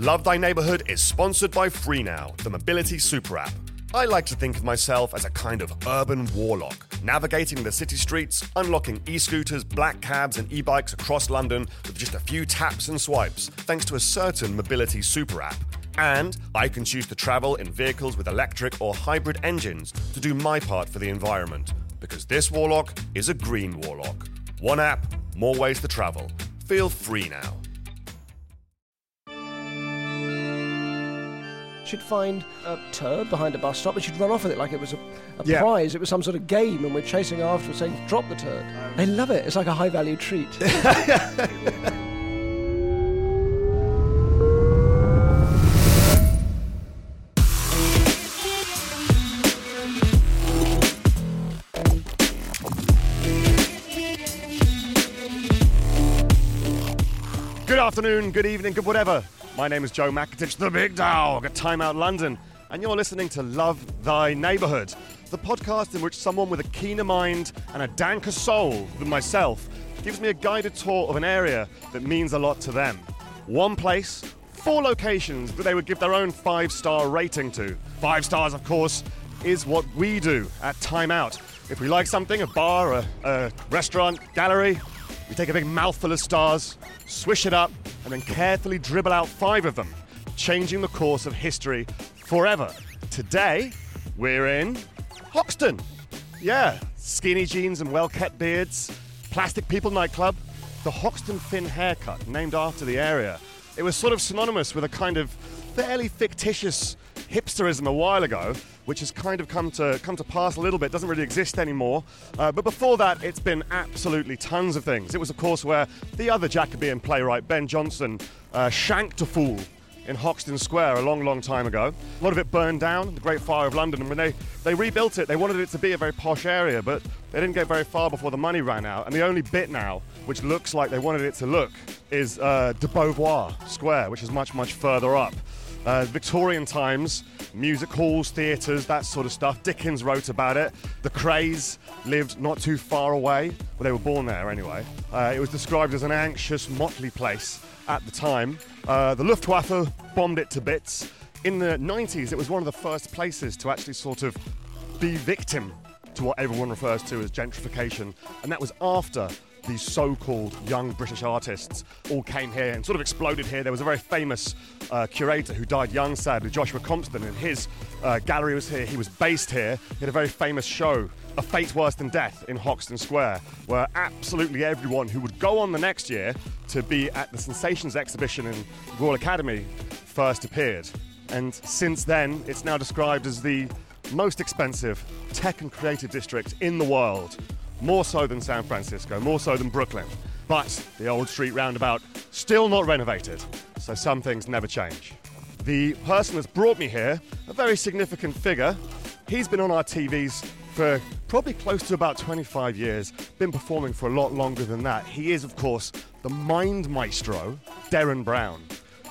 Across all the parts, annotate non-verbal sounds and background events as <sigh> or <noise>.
Love Thy Neighborhood is sponsored by FreeNow, the mobility super app. I like to think of myself as a kind of urban warlock, navigating the city streets, unlocking e scooters, black cabs, and e bikes across London with just a few taps and swipes, thanks to a certain mobility super app. And I can choose to travel in vehicles with electric or hybrid engines to do my part for the environment. Because this warlock is a green warlock. One app, more ways to travel. Feel free now. She'd find a turd behind a bus stop and she'd run off with it like it was a, a Yeah. prize. It was some sort of game and we're chasing after saying, drop the turd. They love it. It's like a high value treat. <laughs> <laughs> afternoon, good evening, good whatever. My name is Joe Makatich, the big dog at Time Out London, and you're listening to Love Thy Neighborhood, the podcast in which someone with a keener mind and a danker soul than myself gives me a guided tour of an area that means a lot to them. One place, four locations that they would give their own five star rating to. Five stars, of course, is what we do at Time Out. If we like something, a bar, a, a restaurant, gallery, we take a big mouthful of stars, swish it up, and then carefully dribble out five of them, changing the course of history forever. Today, we're in Hoxton. Yeah, skinny jeans and well kept beards, Plastic People nightclub, the Hoxton Fin haircut, named after the area. It was sort of synonymous with a kind of fairly fictitious hipsterism a while ago, which has kind of come to come to pass a little bit. Doesn't really exist anymore. Uh, but before that, it's been absolutely tons of things. It was, of course, where the other Jacobean playwright Ben Jonson uh, shanked a fool in Hoxton Square a long, long time ago. A lot of it burned down, the Great Fire of London, and when they, they rebuilt it, they wanted it to be a very posh area, but they didn't get very far before the money ran out. And the only bit now, which looks like they wanted it to look, is uh, de Beauvoir Square, which is much, much further up. Uh, Victorian times, music halls, theatres, that sort of stuff. Dickens wrote about it. The Krays lived not too far away. Well, they were born there anyway. Uh, it was described as an anxious, motley place at the time. Uh, the Luftwaffe bombed it to bits. In the 90s, it was one of the first places to actually sort of be victim to what everyone refers to as gentrification, and that was after these so-called young British artists all came here and sort of exploded here. There was a very famous uh, curator who died young, sadly, Joshua Compston, and his uh, gallery was here. He was based here. He had a very famous show, A Fate Worse Than Death, in Hoxton Square, where absolutely everyone who would go on the next year to be at the Sensations exhibition in Royal Academy first appeared. And since then, it's now described as the most expensive tech and creative district in the world, more so than San Francisco, more so than Brooklyn. But the old street roundabout still not renovated, so some things never change. The person that's brought me here, a very significant figure, he's been on our TVs for probably close to about 25 years, been performing for a lot longer than that. He is, of course, the mind maestro, Derren Brown.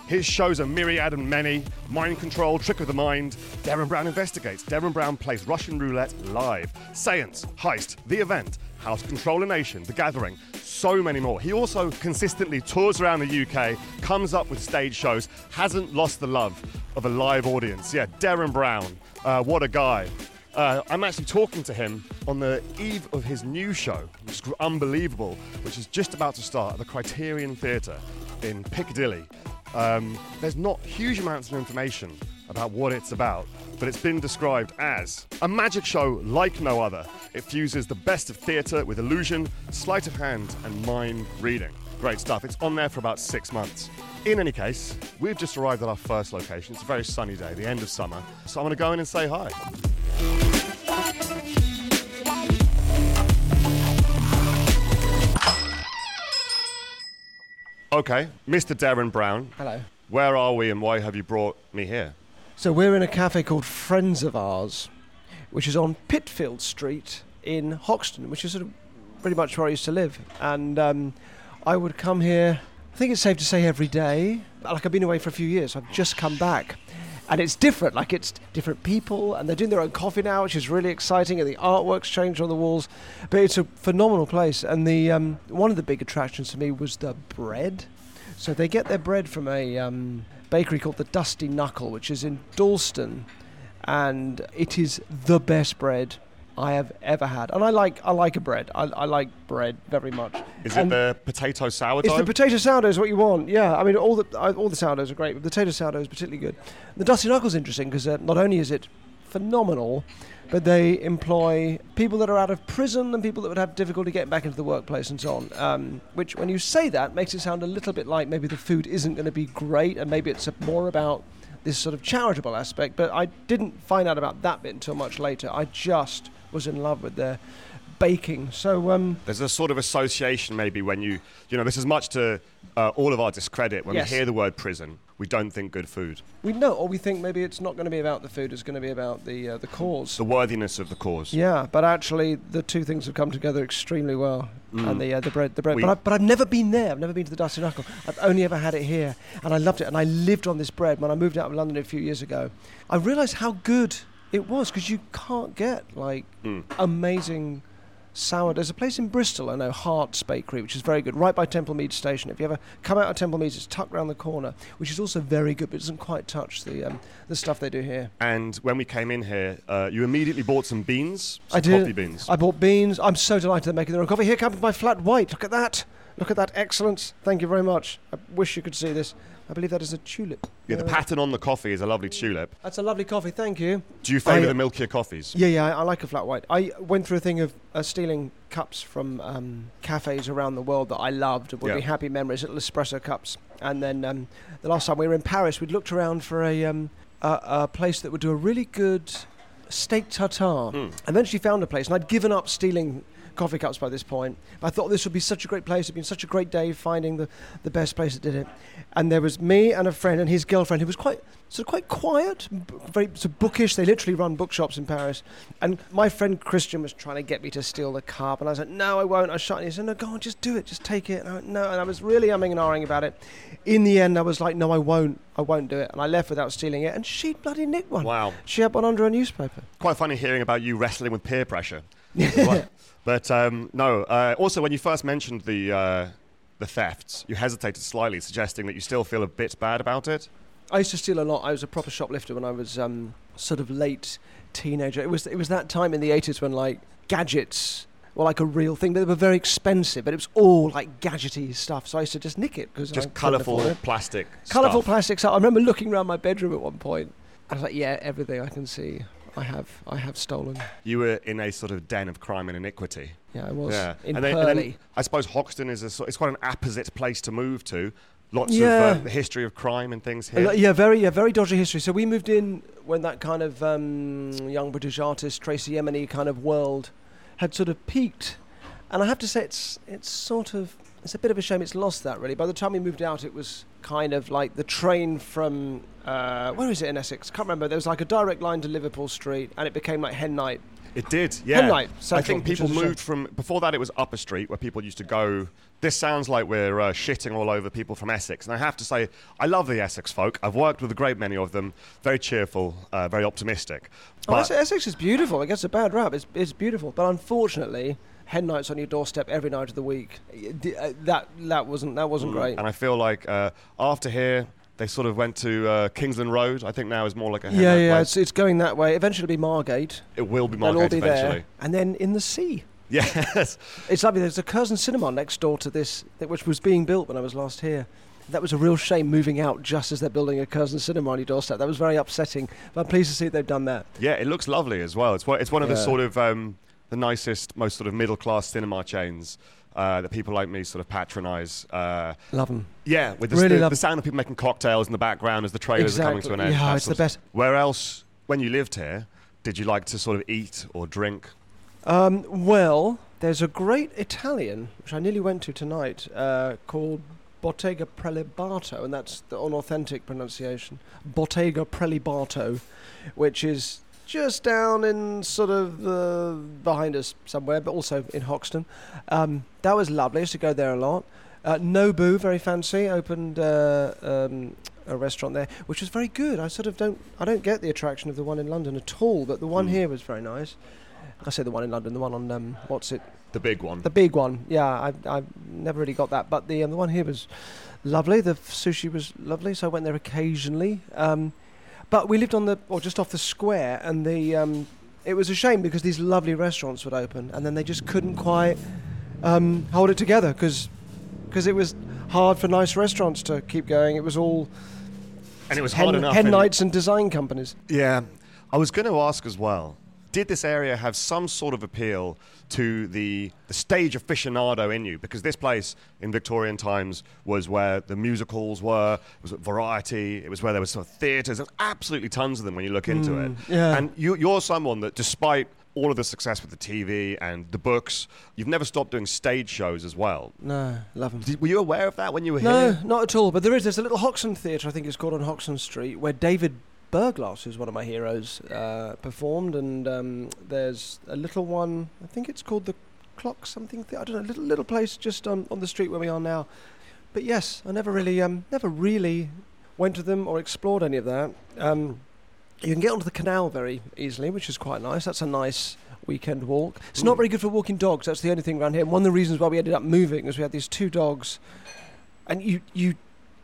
His shows are myriad and many Mind Control, Trick of the Mind, Derren Brown Investigates, Derren Brown Plays Russian Roulette Live, Seance, Heist, The Event, How to Control a Nation, The Gathering, so many more. He also consistently tours around the UK, comes up with stage shows, hasn't lost the love of a live audience. Yeah, Derren Brown, uh, what a guy. Uh, I'm actually talking to him on the eve of his new show, which is unbelievable, which is just about to start at the Criterion Theatre in Piccadilly. Um, there's not huge amounts of information about what it's about, but it's been described as a magic show like no other. It fuses the best of theatre with illusion, sleight of hand, and mind reading. Great stuff. It's on there for about six months. In any case, we've just arrived at our first location. It's a very sunny day, the end of summer. So I'm going to go in and say hi. Okay, Mr. Derren Brown, Hello. where are we and why have you brought me here? So we're in a cafe called Friends of Ours, which is on Pitfield Street in Hoxton, which is sort of pretty much where I used to live. And um, I would come here, I think it's safe to say every day. Like I've been away for a few years, I've just come back. And it's different, like it's different people, and they're doing their own coffee now, which is really exciting, and the artwork's changed on the walls. But it's a phenomenal place, and the um, one of the big attractions for me was the bread. So they get their bread from a um, bakery called the Dusty Knuckle, which is in Dalston, and it is the best bread I have ever had. And I like I like a bread. I, I like bread very much. Is it the potato sourdough? It's the potato sourdough is what you want. Yeah, I mean all the all the sourdoughs are great, but the potato sourdough is particularly good. The Dusty Knuckle's is interesting because uh, not only is it phenomenal, but they employ people that are out of prison and people that would have difficulty getting back into the workplace and so on. Um, which, when you say that, makes it sound a little bit like maybe the food isn't going to be great, and maybe it's more about this sort of charitable aspect. But I didn't find out about that bit until much later. I just was in love with their baking. So um, There's a sort of association maybe when you, you know, this is much to uh, all of our discredit. When Yes. we hear the word prison, we don't think good food. we know, or we think maybe it's not going to be about the food; it's going to be about the uh, the cause. The worthiness of the cause. Yeah, but actually, the two things have come together extremely well, Mm. and the uh, the bread, the bread. We- but, I, but I've never been there. I've never been to the Dusty Knuckle. I've only ever had it here, and I loved it. And I lived on this bread when I moved out of London a few years ago. I realised how good it was because you can't get like Mm. amazing sour. There's a place in Bristol, I know, Hart's Bakery, which is very good, right by Temple Meads Station. If you ever come out of Temple Meads, it's tucked round the corner, which is also very good, but it doesn't quite touch the um, the stuff they do here. And when we came in here, uh, you immediately bought some beans, some I did. coffee beans. I bought beans. I'm so delighted they're making their own coffee. Here comes my flat white. Look at that. Look at that excellence. Thank you very much. I wish you could see this. I believe that is a tulip. yeah, the Uh, pattern on the coffee is a lovely tulip. That's a lovely coffee. Thank you. Do you favour I- the milkier coffees? Yeah, yeah, I, I like a flat white. I went through a thing of uh, stealing cups from um, cafes around the world that I loved. And would Yeah. be happy memories, little espresso cups. And then um, the last time we were in Paris, we'd looked around for a, um, a, a place that would do a really good steak tartare. Mm. Eventually found a place, and I'd given up stealing coffee cups by this point. But I thought this would be such a great place. It'd been such a great day finding the, the best place that did it. And there was me and a friend and his girlfriend who was quite sort of quite quiet, very sort of bookish. They literally run bookshops in Paris. And my friend Christian was trying to get me to steal the cup, and I said, "No, I won't." I shut. And he said, "No, go on, just do it. Just take it." And I went, "No," and I was really umming and ahhing about it. In the end, I was like, "No, I won't. I won't do it." And I left without stealing it. And she bloody nicked one. Wow. She had one under a newspaper. Quite funny hearing about you wrestling with peer pressure. <laughs> but um, no. Uh, also, when you first mentioned the uh, the thefts, you hesitated slightly, suggesting that you still feel a bit bad about it. I used to steal a lot. I was a proper shoplifter when I was um, sort of late teenager. It was it was that time in the eighties when like gadgets were like a real thing, but they were very expensive. But it was all like gadgety stuff. So I used to just nick it because Just colourful plastic. colourful stuff. plastic stuff. I remember looking around my bedroom at one point. I was like, yeah, everything I can see, I have I have stolen. You were in a sort of den of crime and iniquity. Yeah, I was Yeah. in And then- and then. I suppose Hoxton is a, sort- it's quite an apposite place to move to. Lots Yeah. of uh, history of crime and things here. Yeah, very, yeah, very dodgy history. So we moved in when that kind of um, young British artist Tracy Eminey kind of world had sort of peaked, and I have to say it's it's sort of it's a bit of a shame it's lost that really. By the time we moved out, it was kind of like the train from uh, where is it in Essex? Can't remember. There was like a direct line to Liverpool Street, and it became like Hen Night. It did, yeah. Hen Night, I think people is a shame. moved from before that. It was Upper Street where people used to go. This sounds like we're uh, shitting all over people from Essex, and I have to say I love the Essex folk. I've worked with a great many of them. Very cheerful, uh, very optimistic. Oh, Essex is beautiful. It gets a bad rap. It's, it's beautiful, but unfortunately, hen nights on your doorstep every night of the week. uh, That that wasn't that wasn't great. and I feel like uh, after here they sort of went to uh, Kingsland Road. I think now is more like a Yeah, yeah, place. it's, it's going that way. Eventually, it'll be Margate. it will be Margate They'll all be eventually. there, and then in the sea. Yes, It's lovely. There's a Curzon Cinema next door to this, which was being built when I was last here. That was a real shame moving out just as they're building a Curzon Cinema on your doorstep. That was very upsetting. But I'm pleased to see they've done that. yeah, it looks lovely as well. It's one, it's one of the sort of um, the nicest, most sort of middle class cinema chains. Uh, that people like me sort of patronise. Uh, Love them. Yeah, with the, Really the, the sound of people making cocktails in the background as the trailers are coming to an end. Yeah, it's the sort of- best. Where else, when you lived here, did you like to sort of eat or drink? Um, well, there's a great Italian, which I nearly went to tonight, uh, called Bottega Prelibato, and that's the unauthentic pronunciation. Bottega Prelibato, which is just down in sort of uh, behind us somewhere, but also in Hoxton. Um, that was lovely. I used to go there a lot. Uh, Nobu, very fancy, opened uh, um, a restaurant there, which was very good. I sort of don't, I don't get the attraction of the one in London at all, but the one Mm. here was very nice. I say the one in London, the one on um, what's it, The big one. The big one, yeah. I I never really got that, but the um, the one here was lovely. The sushi was lovely, so I went there occasionally. Um, but we lived on the or just off the square, and the um, it was a shame because these lovely restaurants would open, and then they just couldn't quite um, hold it together because because it was hard for nice restaurants to keep going. It was all and it was hen, hard enough. hen in- nights and design companies. Yeah. I was going to ask as well did this area have some sort of appeal to the, the stage aficionado in you? Because this place in Victorian times was where the music halls were, it was variety, it was where there was sort of theatres. There's absolutely tons of them when you look into mm, it. yeah. And you, you're someone that, despite all of the success with the TV and the books, you've never stopped doing stage shows as well. No, love them. Did, were you aware of that when you were No, here? No, not at all. But there is. There's a little Hoxton Theatre, I think it's called on Hoxton Street, where David Berglas, who's one of my heroes, uh, performed. And um, there's a little one, I think it's called the Clock something. Th- I don't know, little little place just on, on the street where we are now. But yes, I never really, um, never really went to them or explored any of that. Um, you can get onto the canal very easily, which is quite nice. That's a nice weekend walk. It's not Mm. very good for walking dogs. That's the only thing around here. And one of the reasons why we ended up moving is we had these two dogs, and you you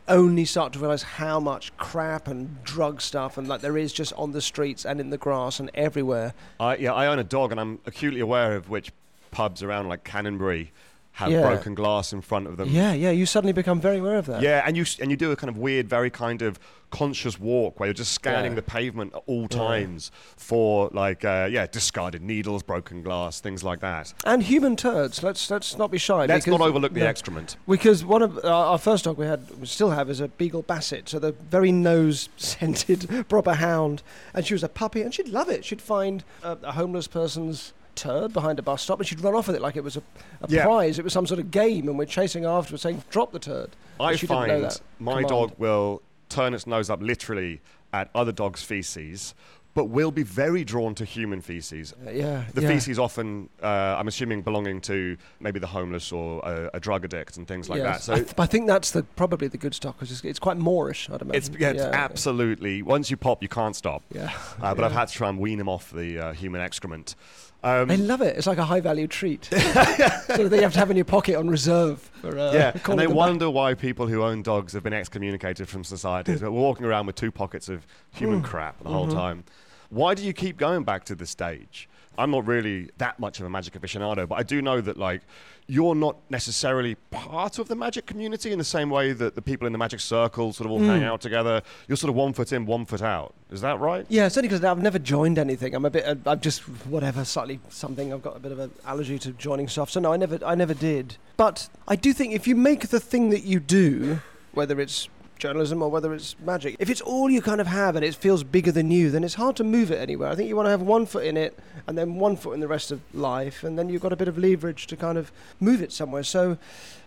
only start to realize how much crap and drug stuff and like there is just on the streets and in the grass and everywhere. I, yeah, I own a dog, and I'm acutely aware of which pubs around like Canonbury have Yeah. broken glass in front of them. Yeah, yeah. You suddenly become very aware of that. Yeah, and you and you do a kind of weird, very kind of conscious walk where you're just scanning Yeah. the pavement at all times for like uh, yeah discarded needles, broken glass, things like that. And human turds. Let's let's not be shy. Let's not overlook the no. excrement. Because one of uh, our first dog we had, we still have, is a Beagle Basset, so the very nose-scented <laughs> proper hound. And she was a puppy, and she'd love it. She'd find a, a homeless person's turd behind a bus stop, and she'd run off with it like it was a, a Yeah. prize. It was some sort of game, and we're chasing after, her saying, "Drop the turd." I she didn't know find that my command. dog will turn its nose up literally at other dogs' feces, but will be very drawn to human feces. Uh, yeah, The yeah. feces often, uh, I'm assuming, belonging to maybe the homeless or a, a drug addict and things like that. So I, th- I think that's the probably the good stock because it's, it's quite moreish, I'd it's, imagine. yeah, it's yeah, absolutely, once you pop, you can't stop. Yeah. Uh, but I've had to try and wean him off the uh, human excrement. Um, I love it. It's like a high value treat. sort of thing you have to have in your pocket on reserve for uh, yeah, <laughs> and they them back. wonder why people who own dogs have been excommunicated from society. We're walking around with two pockets of human crap the whole Mhm. time. Why do you keep going back to the stage? I'm not really that much of a magic aficionado, but I do know that like you're not necessarily part of the magic community in the same way that the people in the magic circle sort of all hang Mm. out together. You're sort of one foot in, one foot out. Is that right? Yeah, certainly because I've never joined anything. I'm a bit, uh, I'm just whatever, slightly something. I've got a bit of an allergy to joining stuff, so no, I never, I never did. But I do think if you make the thing that you do, whether it's journalism or whether it's magic, if it's all you kind of have and it feels bigger than you, then it's hard to move it anywhere. I think you want to have one foot in it and then one foot in the rest of life, and then you've got a bit of leverage to kind of move it somewhere. So.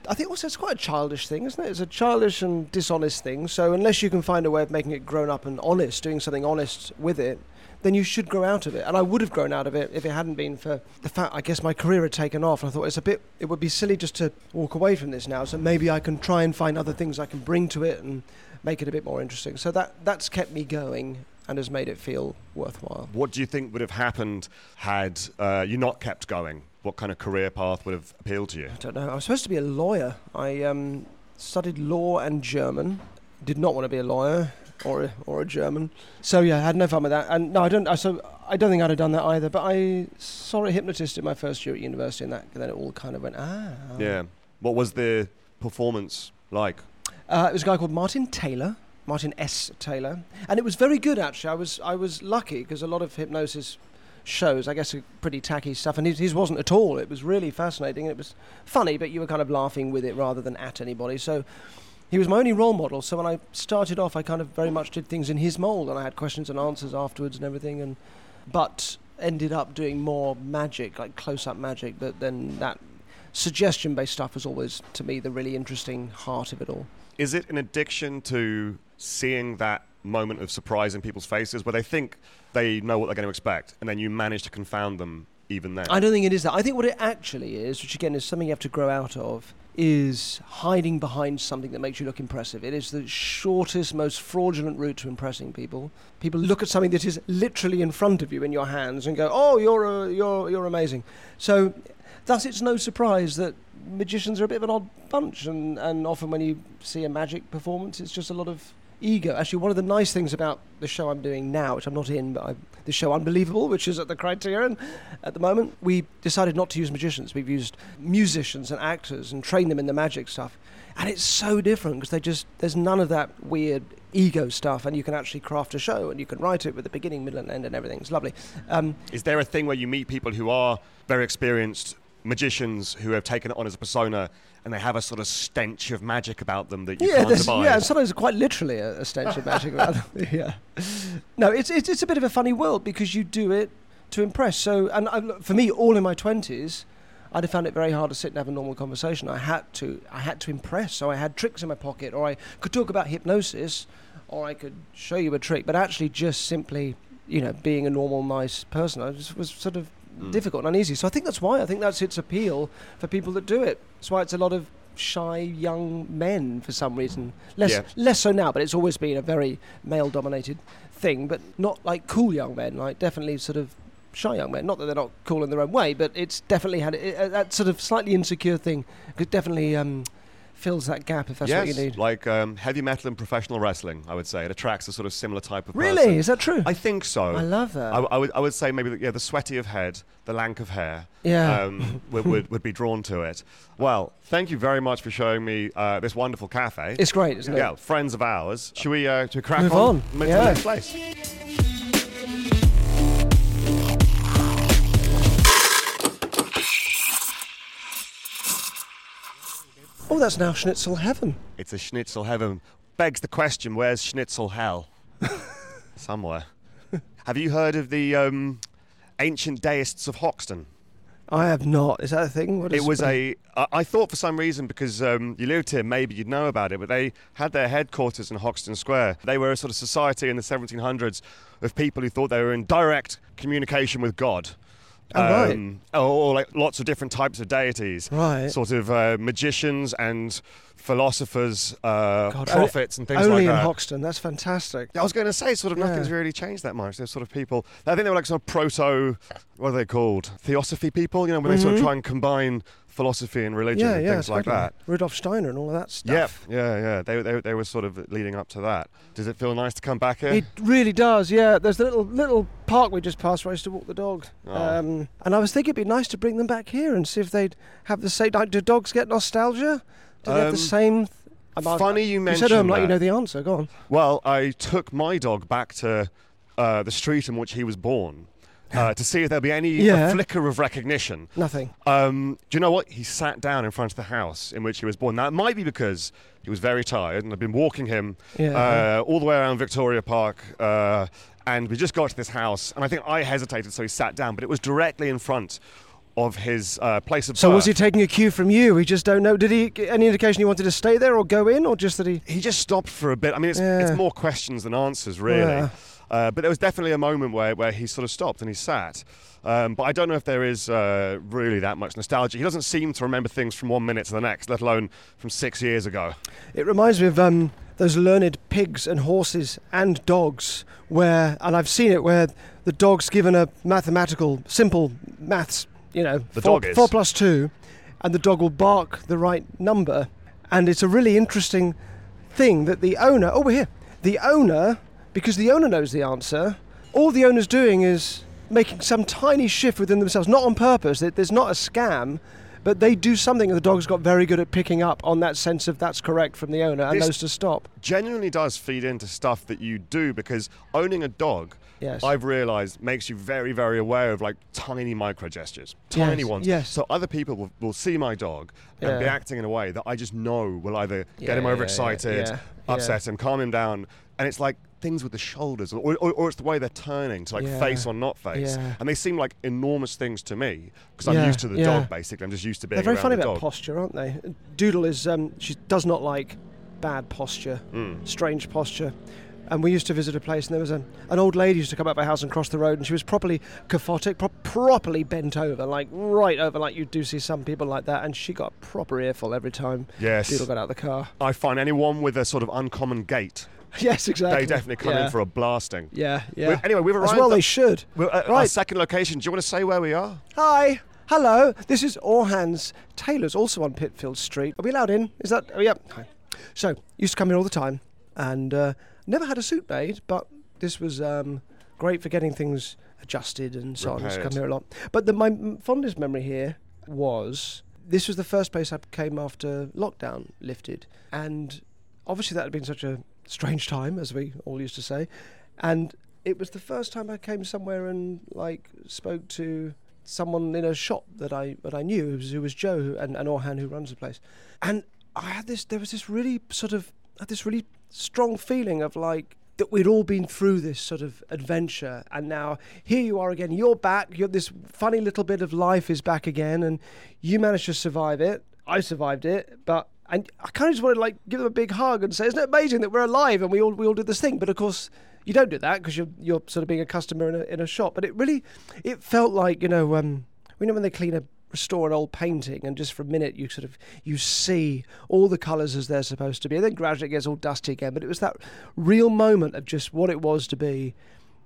I think also it's quite a childish thing, isn't it? It's a childish and dishonest thing. So unless you can find a way of making it grown up and honest, doing something honest with it, then you should grow out of it. And I would have grown out of it if it hadn't been for the fact I guess my career had taken off. And I thought it's a bit it would be silly just to walk away from this now. So maybe I can try and find other things I can bring to it and make it a bit more interesting. So that that's kept me going and has made it feel worthwhile. What do you think would have happened had uh, you not kept going? What kind of career path would have appealed to you? I don't know. I was supposed to be a lawyer. I um, studied law and German. Did not want to be a lawyer or a, or a German. So yeah, I had no fun with that. And no, I don't. I, so I don't think I'd have done that either. But I saw a hypnotist in my first year at university, and that and then it all kind of went ah. Yeah. What was the performance like? Uh, it was a guy called Martin Taylor, Martin S. Taylor, and it was very good actually. I was I was lucky because a lot of hypnosis shows, I guess, are pretty tacky stuff, and his, his wasn't at all. It was really fascinating. It was funny, but you were kind of laughing with it rather than at anybody. So he was my only role model. So when I started off, I kind of very much did things in his mold, and I had questions and answers afterwards and everything. And but ended up doing more magic, like close-up magic. But then that suggestion-based stuff was always, to me, the really interesting heart of it all. Is it an addiction to seeing that moment of surprise in people's faces where they think they know what they're going to expect and then you manage to confound them even then? I don't think it is that. I think what it actually is, which again is something you have to grow out of, is hiding behind something that makes you look impressive. It is the shortest, most fraudulent route to impressing people. People look at something that is literally in front of you in your hands and go, "Oh, you're a, you're you're amazing." So, thus, it's no surprise that magicians are a bit of an odd bunch, and, and often when you see a magic performance, it's just a lot of ego. Actually, one of the nice things about the show I'm doing now, which I'm not in, but I, the show Unbelievable, which is at the Criterion at the moment, we decided not to use magicians. We've used musicians and actors and trained them in the magic stuff. And it's so different because they just there's none of that weird ego stuff, and you can actually craft a show and you can write it with the beginning, middle, and end, and everything. It's lovely. Um, Is there a thing where you meet people who are very experienced magicians who have taken it on as a persona and they have a sort of stench of magic about them that you yeah, can't abide? yeah, sometimes quite literally a, a stench of magic about them. <laughs> Yeah, no, it's, it's it's a bit of a funny world because you do it to impress. So, and I, for me, all in my twenties, I'd have found it very hard to sit and have a normal conversation. I had to, I had to impress. So I had tricks in my pocket, or I could talk about hypnosis, or I could show you a trick. But actually, just simply, you know, being a normal, nice person, I was, was sort of Mm. difficult and uneasy. So I think that's why. I think that's its appeal for people that do it. That's why it's a lot of shy young men for some reason. Less Yeah. less so now, but it's always been a very male dominated thing, but not like cool young men, like definitely sort of shy young men. Not that they're not cool in their own way, but it's definitely had it, uh, that sort of slightly insecure thing. It definitely um, fills that gap if that's yes, what you need. like um, heavy metal and professional wrestling, I would say. It attracts a sort of similar type of Really? person. Is that true? I think so. I love that. I, I would, I would say maybe yeah, the sweaty of head, the lank of hair, yeah. um, <laughs> would, would, would be drawn to it. Well, thank you very much for showing me uh, this wonderful cafe. it's great, isn't yeah, it? friends of ours. Should we, uh, should we crack Move on? on, yeah. the next place. Oh, that's now Schnitzel Heaven. It's a schnitzel heaven. Begs the question, where's schnitzel hell? <laughs> Somewhere. Have you heard of the um, ancient deists of Hoxton? I have not. Is that a thing? What It was a. I I thought for some reason because um, you lived here, maybe you'd know about it. But they had their headquarters in Hoxton Square. They were a sort of society in the 1700s of people who thought they were in direct communication with God. Oh, right. Um, or, or like lots of different types of deities, Right. sort of uh, magicians and philosophers, uh, God, prophets, and things Only like in that. Hoxton. That's fantastic. I was going to say, sort of, nothing's Yeah. really changed that much. There's sort of people. I think they were like sort of proto. What are they called? Theosophy people. You know, when they sort of Mhm. try and combine philosophy and religion yeah, and yeah, things like that. Rudolf Steiner and all of that stuff. Yeah, yeah. Yeah. They, they, they were sort of leading up to that. Does it feel nice to come back here? It really does, yeah. There's the little little park we just passed where I used to walk the dog. Oh. Um, and I was thinking it'd be nice to bring them back here and see if they'd have the same. Like, do dogs get nostalgia? Do they have Um, the same? I'm- I'm- Funny you You mentioned said um, like you know the answer. Go on. Well, I took my dog back to uh, the street in which he was born uh, to see if there'd be any Yeah. flicker of recognition. Nothing. Um, do you know what? He sat down in front of the house in which he was born. Now, it might be because he was very tired, and I've been walking him Yeah. uh, all the way around Victoria Park. Uh, and we just got to this house, and I think I hesitated, so he sat down, but it was directly in front of his uh, place of so birth. was he taking a cue from you? We just don't know. Did he any indication he wanted to stay there or go in, or just that he? he just stopped for a bit. I mean, it's, it's more questions than answers, really. Yeah. Uh, but there was definitely a moment where, where he sort of stopped and he sat. Um, but I don't know if there is uh, really that much nostalgia. He doesn't seem to remember things from one minute to the next, let alone from six years ago. It reminds me of um, those learned pigs and horses and dogs, where, and I've seen it, where the dog's given a mathematical, simple maths, you know, The four, dog is. four plus two, and the dog will bark the right number. And it's a really interesting thing that the owner, oh, we're here, the owner, because the owner knows the answer, all the owner's doing is making some tiny shift within themselves, not on purpose. There's not a scam, but they do something, and the dog's got very good at picking up on that sense of that's correct from the owner and This- knows to stop. Genuinely does feed into stuff that you do because owning a dog, Yes. I've realised, makes you very, very aware of like tiny micro gestures, tiny Yes, ones. yes. So other people will, will see my dog and be acting in a way that I just know will either Yeah, get him yeah, yeah, overexcited, yeah, yeah. upset him, calm him down, and it's like things with the shoulders, or, or, or it's the way they're turning to like Yeah. face or not face, Yeah. and they seem like enormous things to me because I'm used to the yeah. dog basically. I'm just used to being. They're very funny the about dog. posture, aren't they? Doodle is um, she does not like bad posture, Mm. strange posture. And we used to visit a place, and there was a, an old lady used to come up our house and cross the road, and she was properly cathartic, pro- properly bent over, like right over, like you do see some people like that, and she got a proper earful every time Yes. people got out of the car. I find anyone with a sort of uncommon gait, <laughs> yes, exactly. they definitely come yeah. in for a blasting. Yeah, yeah. We- anyway, we've As arrived well, at- they should. We're at our second location. Do you want to say where we are? Hi. Hello. This is Orhan's Tailors, also on Pitfield Street. Are we allowed in? Is that? Oh, yep. Hi. So, used to come here all the time and uh, never had a suit made, but this was um, great for getting things adjusted and so on. Used to come here a lot. But the, my fondest memory here was this was the first place I came after lockdown lifted. And obviously, that had been such a strange time, as we all used to say. And it was the first time I came somewhere and like spoke to someone in a shop that I that I knew, who was, who was Joe who, and, and Orhan who runs the place. And I had this there was this really sort of had this really strong feeling of like that we'd all been through this sort of adventure and now here you are again. You're back. You're this funny little bit of life is back again and you managed to survive it. I survived it but and I kind of just wanted to like give them a big hug and say isn't it amazing that we're alive and we all we all did this thing? But of course you don't do that because you're you're sort of being a customer in a in a shop. But it really it felt like you know um you know when they clean a restore an old painting and just for a minute you sort of you see all the colours as they're supposed to be and then gradually it gets all dusty again but it was that real moment of just what it was to be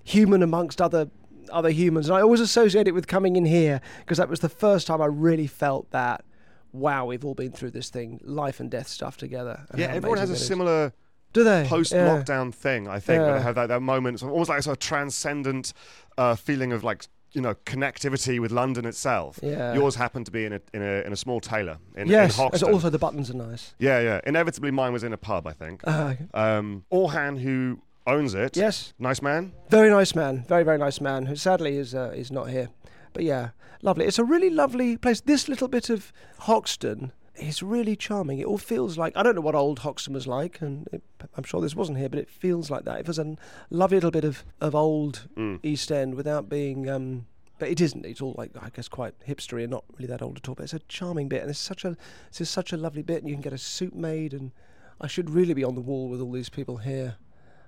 human amongst other other humans and I always associate it with coming in here because that was the first time I really felt that wow we've all been through this thing life and death stuff together Yeah, everyone has a amazing it is. similar do they post Yeah. lockdown thing, I think, Yeah. they have that, that moment, it's almost like a sort of transcendent uh, feeling of like, you know, connectivity with London itself. Yeah. Yours happened to be in a, in a, in a small tailor in, yes in Hoxton. also the buttons are nice yeah, yeah. Inevitably, mine was in a pub, I think. uh, Um, Orhan, who owns it, yes nice man. Very nice man, very very nice man. Who sadly is uh, is not here, but yeah, lovely. It's a really lovely place. This little bit of Hoxton is really charming. It all feels like I don't know what old Hoxton was like, and it, I'm sure this wasn't here, but it feels like that. It was a lovely little bit of of old Mm. East End without being. Um, but it isn't. It's all like I guess quite hipstery and not really that old at all. But it's a charming bit, and it's such a is such a lovely bit, and you can get a suit made. And I should really be on the wall with all these people here.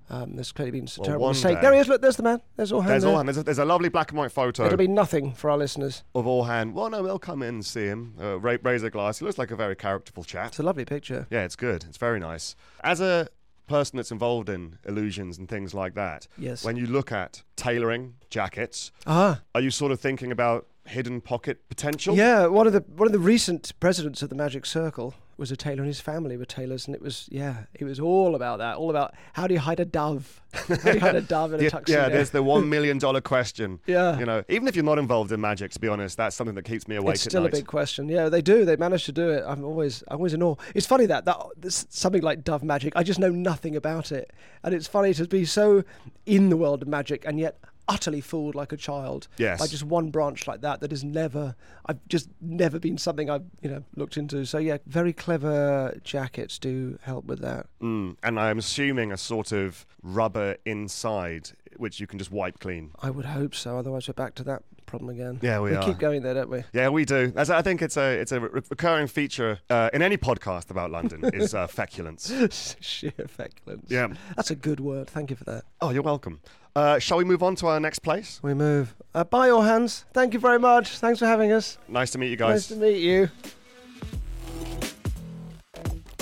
Um, there's clearly been a Well, terrible mistake. day- There he is. Look, there's the man. There's all There's hands. Orhan. There's a, there's a lovely black and white photo It'll be nothing for our listeners. of Orhan. Well, no, they'll come in and see him. Uh, raise a glass. He looks like a very characterful chap. It's a lovely picture. Yeah, it's good. It's very nice. As a person that's involved in illusions and things like that, Yes. when you look at tailoring jackets, ah, are you sort of thinking about hidden pocket potential? yeah. One of the one of the recent presidents of the Magic Circle was a tailor, and his family were tailors, and it was yeah, it was all about that. All about how do you hide a dove? <laughs> How do you hide a dove in a <laughs> tuxedo? yeah, there's the one million dollar question. <laughs> Yeah. You know, even if you're not involved in magic, to be honest, that's something that keeps me awake it's still a big question. Yeah, they do. They manage to do it. I'm always, I'm always in awe. It's funny that that this, something like dove magic. I just know nothing about it, and it's funny to be so in the world of magic and yet utterly fooled like a child Yes. by just one branch like that. That has never, I've just never been something I've you know looked into. So yeah, very clever jackets do help with that. Mm, and I'm assuming a sort of rubber inside, which you can just wipe clean. I would hope so. Otherwise, we're back to that problem again. Yeah, we, are. we keep going there, don't we? Yeah, we do. As I think it's a it's a re- recurring feature uh, in any podcast about London <laughs> is uh, feculence. Sheer feculence. Yeah. That's a good word. Thank you for that. Oh, you're welcome. Uh, shall we move on to our next place? We move. Uh, by your hands. Thank you very much. Thanks for having us. Nice to meet you guys. Nice to meet you.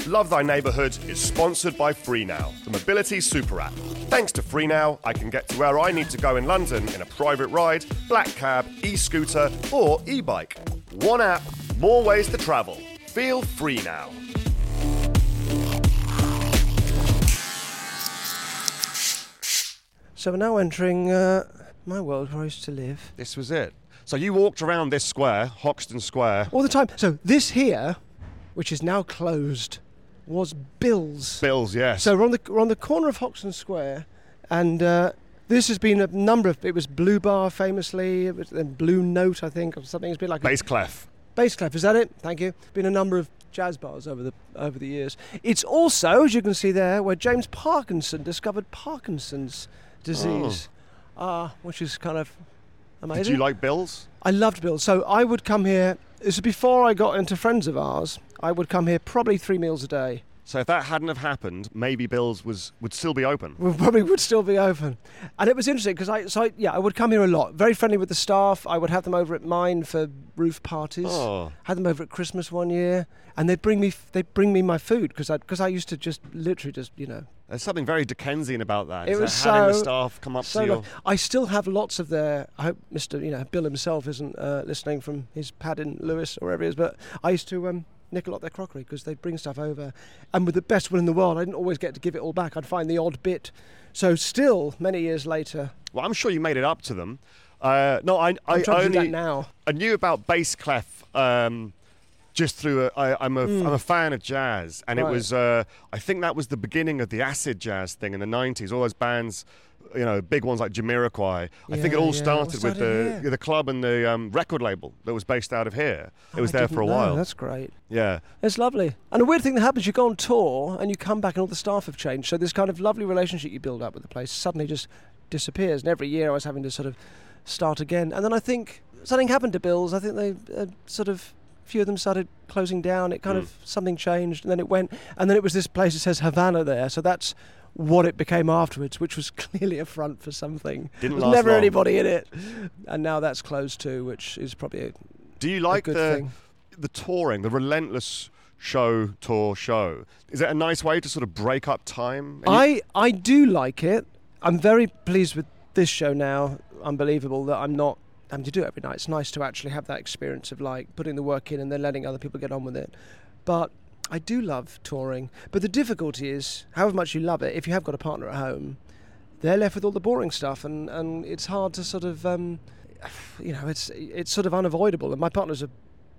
Love Thy Neighbourhood is sponsored by FreeNow, the mobility super app. Thanks to FreeNow, I can get to where I need to go in London in a private ride, black cab, e scooter, or e bike. One app, more ways to travel. Feel free now. So we're now entering uh, my world where I used to live This was it. So you walked around this square, Hoxton Square. all the time. So this here, which is now closed, was Bill's. Bills, yes. So we're on the we're on the corner of Hoxton Square, and uh, this has been a number of. It was Blue Bar famously. It was then Blue Note, I think, or something. It's been like a Bass clef. Bass clef, is that it? Thank you. Been a number of jazz bars over the over the years. It's also, as you can see there, where James Parkinson discovered Parkinson's disease, uh, which is kind of amazing. Did you like Bills? I loved Bill's. So I would come here. This is before I got into friends of ours. I would come here probably three meals a day, So if that hadn't have happened, maybe Bill's was would still be open. <laughs> we probably would still be open. And it was interesting because I, so I, yeah, I would come here a lot. Very friendly with the staff. I would have them over at mine for roof parties. Oh, Had them over at Christmas one year, and they'd bring me, they'd bring me my food because I, because I used to just literally just, you know, there's something very Dickensian about that. It was that having the staff come up so to your. I still have lots of their. I hope Mr. You know Bill himself isn't uh, listening from his pad in Lewes or wherever he is, but I used to um, nick up their crockery because they'd bring stuff over, and with the best will in the world, I didn't always get to give it all back. I'd find the odd bit. So still, many years later, Well, I'm sure you made it up to them. Uh, no, I, I'm I do only that now. I knew about bass clef um, just through. A, I, I'm a am a fan of jazz, and it Hmm. Was. Uh, I think that was the beginning of the acid jazz thing in the '90s. All those bands. You know, big ones like Jamiroquai. I think it all yeah. started All with the here. the club and the um, record label that was based out of here. It was Oh, I there for a know. while. That's great. Yeah. It's lovely. And a weird thing that happens, you go on tour and you come back and all the staff have changed. So this kind of lovely relationship you build up with the place suddenly just disappears. And every year I was having to sort of start again. And then I think something happened to Bill's. I think they uh, sort of, a few of them started closing down. It kind Mm. of, something changed and then it went. And then it was this place that says Havana there. So that's what it became afterwards, which was <laughs> clearly a front for something. Didn't There's last never long. anybody in it. And now that's closed too, which is probably a, Do you like the thing. the touring, the relentless show tour show? Is it a nice way to sort of break up time? You- I I do like it. I'm very pleased with this show now. Unbelievable that I'm not having to do it every night. It's nice to actually have that experience of like putting the work in and then letting other people get on with it. But I do love touring. But the difficulty is, however much you love it, if you have got a partner at home, they're left with all the boring stuff, and, and it's hard to sort of, um, <sighs> you know, it's it's sort of unavoidable. And my partner's a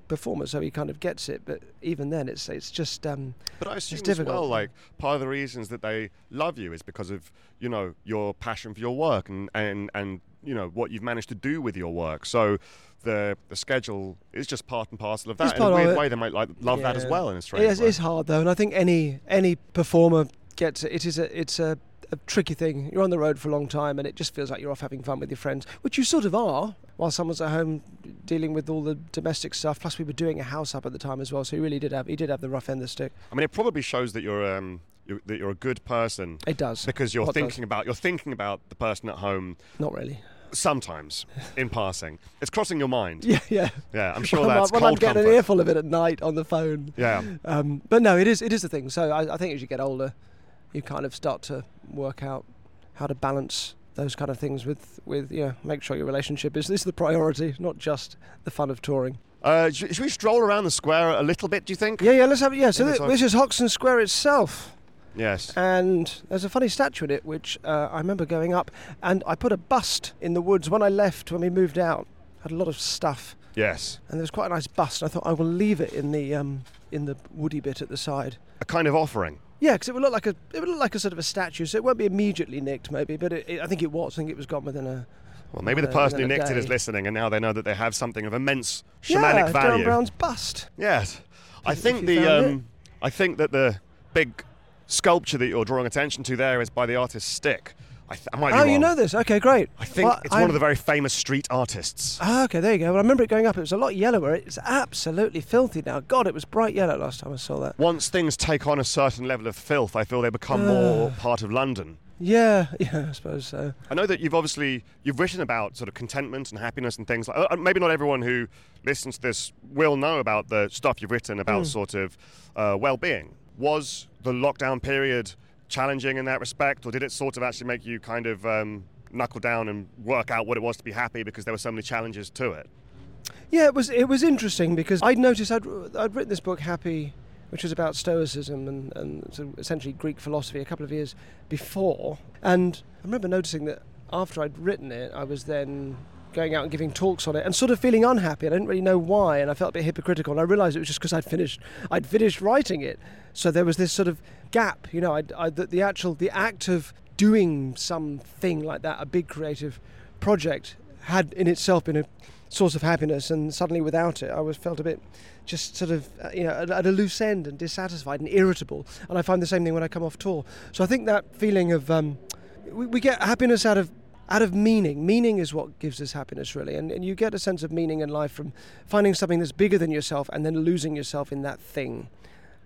performer, so he kind of gets it. But even then, it's it's just um, But I assume as difficult. well, like part of the reasons that they love you is because of you know your passion for your work and and and you know what you've managed to do with your work. So the the schedule is just part and parcel of It's that. In a weird way, they might like love that as Yeah. well in a strange It is, way. it's hard though, and I think any any performer gets it. It is a it's a, a tricky thing. You're on the road for a long time, and it just feels like you're off having fun with your friends, which you sort of are, while someone's at home dealing with all the domestic stuff. Plus, we were doing a house up at the time as well, so he really did have he did have the rough end of the stick. I mean, it probably shows that you're um you that you're a good person It does, because you're What does? thinking about you're thinking about the person at home not really. Sometimes in passing. It's crossing your mind. <laughs> Yeah, yeah. Yeah, I'm <laughs> sure when that's I'm, when I'm cold getting comfort. an earful of it at night on the phone. Yeah. Um, but no, it is it is the thing. So I, I think as you get older, you kind of start to work out how to balance those kind of things with with you know make sure your relationship is this is the priority, not just the fun of touring. Uh, sh- should we stroll around the square a little bit? Do you think? Yeah, yeah. Let's have it. Yeah. So Yeah, this is Hoxton Square itself, Yes. and there's a funny statue in it which uh, I remember going up, and I put a bust in the woods when I left when we moved out. Had a lot of stuff, Yes. and there was quite a nice bust. I thought I will leave it in the um, in the woody bit at the side. A kind of offering. Yeah, because it would look like a it would look like a sort of a statue, so it won't be immediately nicked, maybe. But it, it, I think it was. I think it was gone within a. Well, maybe the person who nicked it is listening, and now they know that they have something of immense yeah, shamanic Derren value. Brown's bust. Yes, I think the um, I think that the big sculpture that you're drawing attention to there is by the artist Stik. I, th- I might be Oh, wrong. you know this? Okay, great. I think Well, it's one of I'm- the very famous street artists. Ah, okay, there you go. Well, I remember it going up. It was a lot yellower. It's absolutely filthy now. God, it was bright yellow last time I saw that. Once things take on a certain level of filth, I feel they become Ah. more part of London. Yeah, <laughs> yeah, I suppose so. I know that you've obviously you've written about sort of contentment and happiness and things like. Uh, maybe not everyone who listens to this will know about the stuff you've written about Hmm. sort of uh, well-being. Was the lockdown period challenging in that respect, or did it sort of actually make you kind of um, knuckle down and work out what it was to be happy because there were so many challenges to it? Yeah, it was it was interesting because I'd noticed I'd I'd written this book Happy, which was about Stoicism and and sort of essentially Greek philosophy a couple of years before, and I remember noticing that after I'd written it, I was then going out and giving talks on it and sort of feeling unhappy. I didn't really know why, and I felt a bit hypocritical. And I realised it was just because I'd finished I'd finished writing it, so there was this sort of gap. You know, I'd, I, the, the actual the act of doing something like that, a big creative project, had in itself been a source of happiness, and suddenly without it, I was felt a bit just sort of uh, you know at, at a loose end and dissatisfied and irritable. And I find the same thing when I come off tour. So I think that feeling of um, we, we get happiness out of out of meaning. Meaning is what gives us happiness, really, and, and you get a sense of meaning in life from finding something that's bigger than yourself and then losing yourself in that thing.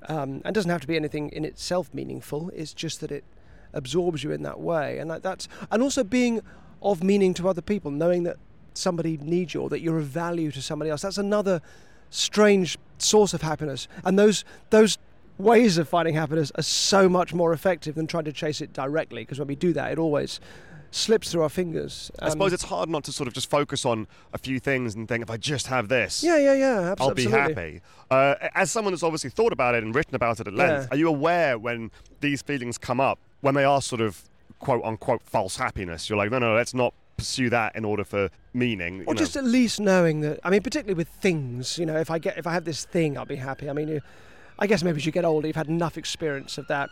Um, and doesn't have to be anything in itself meaningful. It's just that it absorbs you in that way, and that, that's and also being of meaning to other people, knowing that somebody needs you or that you're of value to somebody else. That's another strange source of happiness, and those those ways of finding happiness are so much more effective than trying to chase it directly. Because when we do that, it always slips through our fingers. I suppose it's hard not to sort of just focus on a few things and think, if I just have this, yeah, yeah, yeah, I'll be absolutely. happy. Uh, as someone that's obviously thought about it and written about it at length, Yeah. are you aware when these feelings come up, when they are sort of quote unquote false happiness? You're like, no, no, let's not pursue that in order for meaning. Or know. just at least knowing that. I mean, particularly with things. You know, if I get if I have this thing, I'll be happy. I mean, you, I guess maybe as you get older, you've had enough experience of that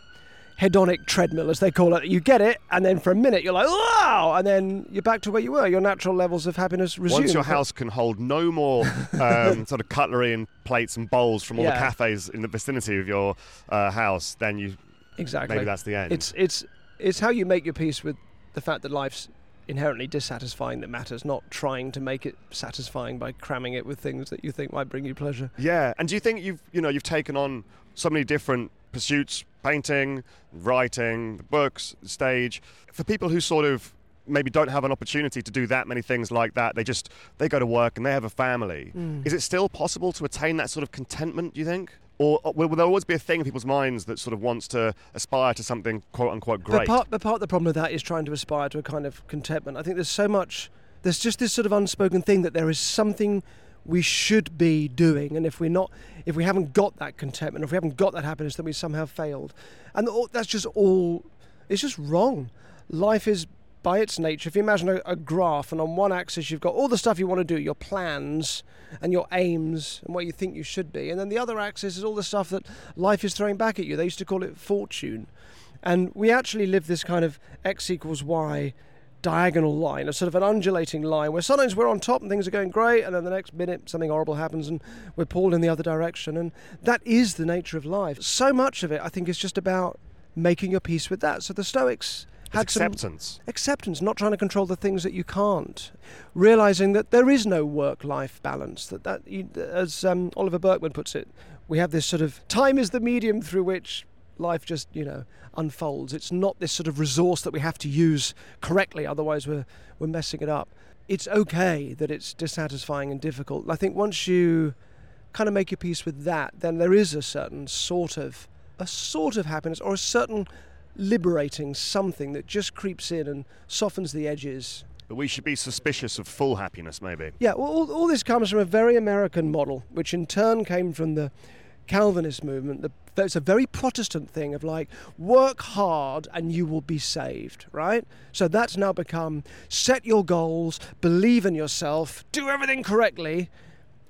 hedonic treadmill, as they call it. You get it, and then for a minute you're like, wow, and then you're back to where you were. Your natural levels of happiness resume. Once your house can hold no more <laughs> um, sort of cutlery and plates and bowls from all the cafes in the vicinity of your uh, house, then you exactly. maybe that's the end. It's it's it's how you make your peace with the fact that life's inherently dissatisfying that matters, not trying to make it satisfying by cramming it with things that you think might bring you pleasure. Yeah, and do you think you've you know you've taken on so many different pursuits, painting, writing, books, stage, for people who sort of maybe don't have an opportunity to do that many things like that. They just they go to work and they have a family. Mm. Is it still possible to attain that sort of contentment? Do you think? Or uh, will there always be a thing in people's minds that sort of wants to aspire to something quote unquote But great? part, but part of the problem with that is trying to aspire to a kind of contentment. I think there's so much, there's just this sort of unspoken thing that there is something we should be doing, and if we're not, if we haven't got that contentment, if we haven't got that happiness, then we somehow failed, and that's just all. It's just wrong. Life is by its nature. If you imagine a, a graph, and on one axis you've got all the stuff you want to do, your plans and your aims and what you think you should be, and then the other axis is all the stuff that life is throwing back at you. They used to call it fortune. And we actually live this kind of x equals y diagonal line, a sort of an undulating line where sometimes we're on top and things are going great, and then the next minute something horrible happens and we're pulled in the other direction. And that is the nature of life. So much of it, I think, is just about making your peace with that. So the Stoics It's had some acceptance. acceptance, not trying to control the things that you can't, realizing that there is no work-life balance. That that, you, as um, Oliver Burkeman puts it, we have this sort of time is the medium through which life just you know unfolds. It's not this sort of resource that we have to use correctly, otherwise we're we're messing it up. It's okay that it's dissatisfying and difficult. I think once you kind of make your peace with that, then there is a certain sort of a sort of happiness or a certain liberating something that just creeps in and softens the edges. But we should be suspicious of full happiness, maybe. Yeah, well, all, all this comes from a very American model, which in turn came from the Calvinist movement. The, it's a very Protestant thing of like, work hard and you will be saved, right? So that's now become set your goals, believe in yourself, do everything correctly,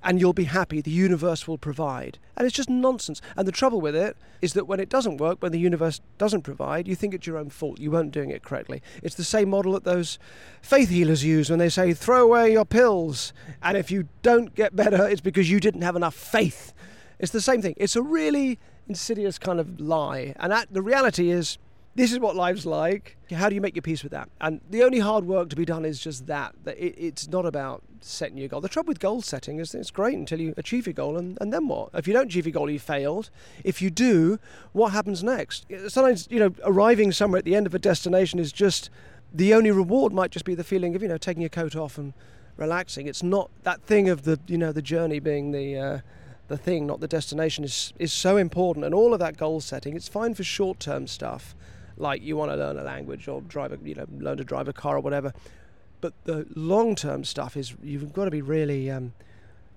and you'll be happy. The universe will provide. And it's just nonsense. And the trouble with it is that when it doesn't work, when the universe doesn't provide, you think it's your own fault. You weren't doing it correctly. It's the same model that those faith healers use when they say, throw away your pills. And if you don't get better, it's because you didn't have enough faith. It's the same thing. It's a really insidious kind of lie. And the reality is, this is what life's like. How do you make your peace with that? And the only hard work to be done is just that. That it, it's not about setting your goal. The trouble with goal setting is it's great until you achieve your goal, and, and then what? If you don't achieve your goal, you failed. If you do, what happens next? Sometimes, you know, arriving somewhere at the end of a destination is just the only reward might just be the feeling of, you know, taking your coat off and relaxing. It's not that thing of the, you know, the journey being the. Uh, the thing, not the destination, is is so important. And all of that goal setting, it's fine for short term stuff, like you want to learn a language or drive a, you know, learn to drive a car or whatever. But the long term stuff is you've got to be really, um,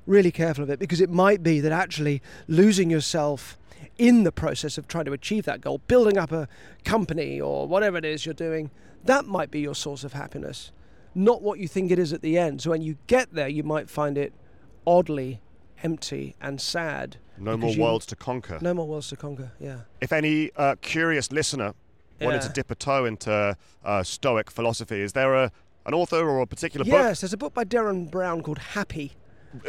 really careful of it because it might be that actually losing yourself in the process of trying to achieve that goal, building up a company or whatever it is you're doing, that might be your source of happiness, not what you think it is at the end. So when you get there, you might find it oddly empty and sad. No more you- worlds to conquer. No more worlds to conquer. Yeah. If any uh, curious listener wanted to dip a toe into uh, Stoic philosophy, is there a an author or a particular book? Yes, there's a book by Derren Brown called Happy,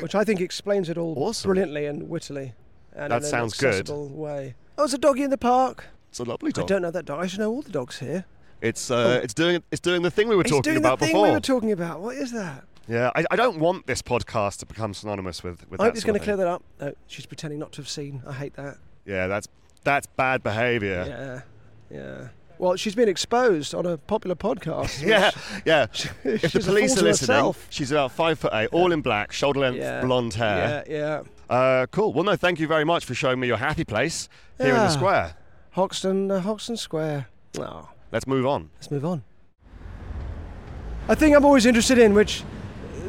which I think explains it all Awesome. brilliantly and wittily. And That in sounds an good. way. Oh, there's a doggy in the park. It's a lovely dog. I don't know that dog. I should know all the dogs here. It's uh, it's doing it's doing the thing we were It's talking doing about the thing before. we were talking about. What is that? Yeah, I, I don't want this podcast to become synonymous with with I hope he's going to clear that up. No, she's pretending not to have seen. I hate that. Yeah, that's that's bad behaviour. Yeah, yeah. Well, she's been exposed on a popular podcast. <laughs> Yeah, yeah. <laughs> she's If the police are listening, herself. she's about five foot eight, all in black, shoulder length, Yeah, blonde hair. Yeah, yeah. Uh, cool. Well, no, thank you very much for showing me your happy place here in the square. Hoxton, uh, Hoxton Square. Oh, Let's move on. let's move on. A thing I'm always interested in, which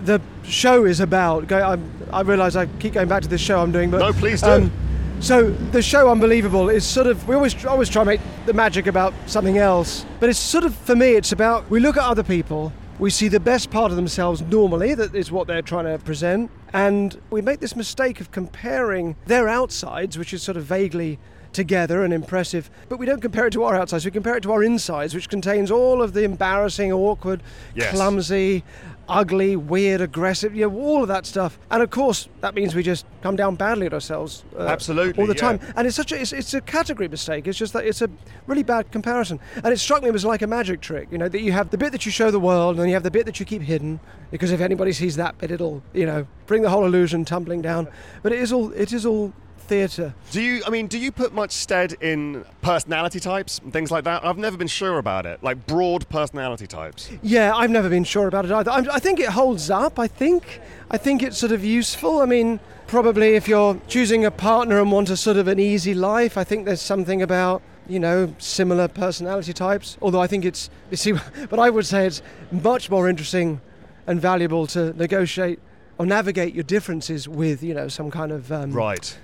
the show is about. Go, I'm, I realise I keep going back to this show I'm doing, but No, please do. Um, so the show Unbelievable is sort of we always always try to make the magic about something else, but it's sort of for me it's about we look at other people, we see the best part of themselves normally that is what they're trying to present, and we make this mistake of comparing their outsides, which is sort of vaguely together and impressive, but we don't compare it to our outsides. We compare it to our insides, which contains all of the embarrassing, awkward, Yes. clumsy, ugly, weird, aggressive, you know, all of that stuff. And of course, that means we just come down badly at ourselves uh, Absolutely, all the yeah. time. And it's such a it's, it's a category mistake. It's just that it's a really bad comparison. And it struck me as like a magic trick, you know, that you have the bit that you show the world, and then you have the bit that you keep hidden, because if anybody sees that bit, it'll you know bring the whole illusion tumbling down. But it is all it is all theatre. Do you? I mean, do you put much stead in personality types and things like that? I've never been sure about it. Like broad personality types. Yeah, I've never been sure about it either. I'm, I think it holds up. I think I think it's sort of useful. I mean, probably if you're choosing a partner and want a sort of an easy life, I think there's something about you know similar personality types. Although I think it's you see, <laughs> but I would say it's much more interesting and valuable to negotiate or navigate your differences with you know some kind of um, Right.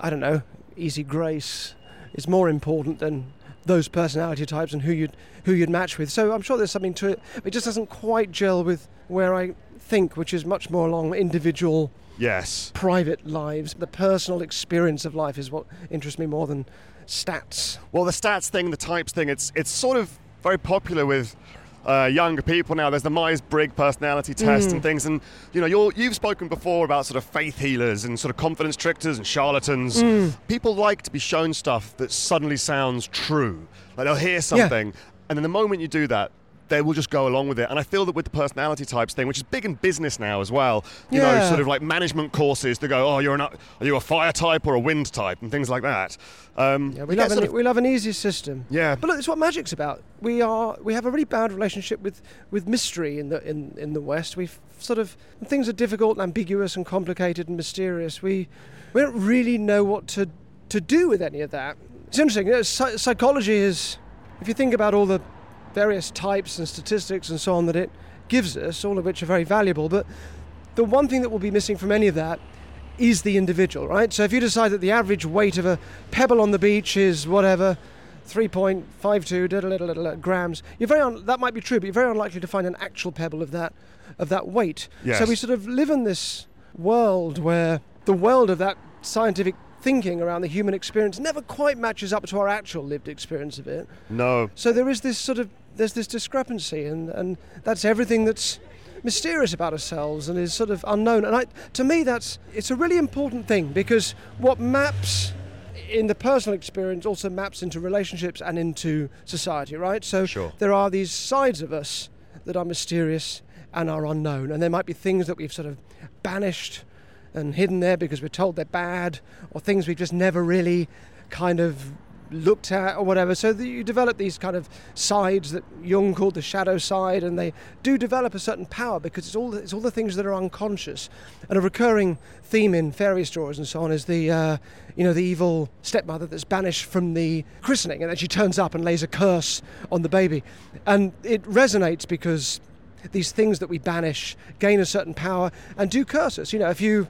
I don't know, easy grace is more important than those personality types and who you'd who you'd match with. So I'm sure there's something to it. It just doesn't quite gel with where I think, which is much more along individual, Yes. private lives. The personal experience of life is what interests me more than stats. Well, the stats thing, the types thing, it's it's sort of very popular with uh, younger people now. There's the Myers Briggs personality test and things, and you know, you're, you've spoken before about sort of faith healers and sort of confidence tricksters and charlatans. People like to be shown stuff that suddenly sounds true. Like they'll hear something, and then the moment you do that. They will just go along with it, and I feel that with the personality types thing, which is big in business now as well. You know, sort of like management courses to go, oh, you're an, are you a fire type or a wind type, and things like that. Um, Yeah, we love an, of- we love an easy system. Yeah. But look, it's what magic's about. We are we have a really bad relationship with, with mystery in the in, in the West. We sort of things are difficult and ambiguous and complicated and mysterious. We we don't really know what to to do with any of that. It's interesting. You know, psychology is if you think about all the various types and statistics and so on that it gives us, all of which are very valuable, but the one thing that will be missing from any of that is the individual, right? So if you decide that the average weight of a pebble on the beach is whatever, 3.52 da- da- da- da- da- grams, you're very un- that might be true, but you're very unlikely to find an actual pebble of that of that weight. So we sort of live in this world where the world of that scientific thinking around the human experience never quite matches up to our actual lived experience of it. No. So there is this sort of there's this discrepancy, and, and that's everything that's mysterious about ourselves and is sort of unknown. And I, to me, that's it's a really important thing because what maps in the personal experience also maps into relationships and into society, right? So Sure. there are these sides of us that are mysterious and are unknown, and there might be things that we've sort of banished and hidden there because we're told they're bad, or things we've just never really kind of looked at or whatever. So you develop these kind of sides that Jung called the shadow side, and they do develop a certain power because it's all it's all the things that are unconscious. And a recurring theme in fairy stories and so on is the uh, you know the evil stepmother that's banished from the christening, and then she turns up and lays a curse on the baby, and it resonates because these things that we banish gain a certain power and do curse us. You know, if you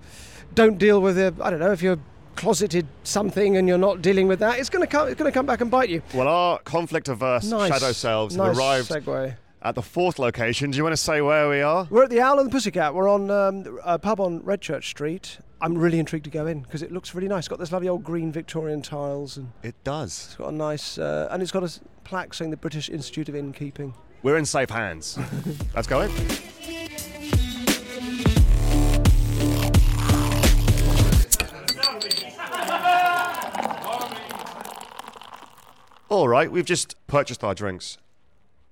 don't deal with it, I don't know, if you're closeted something and you're not dealing with that, it's going to come. It's going to come back and bite you. Well, our conflict averse Nice. shadow selves nice have arrived Segue. at the fourth location. Do you want to say where we are? We're at the Owl and the Pussycat. We're on um, a pub on Redchurch Street. I'm really intrigued to go in because it looks really nice. It's got this lovely old green Victorian tiles and It does. it's got a nice uh, and it's got a plaque saying the British Institute of Innkeeping. We're in safe hands. <laughs> Let's go in. All right, we've just purchased our drinks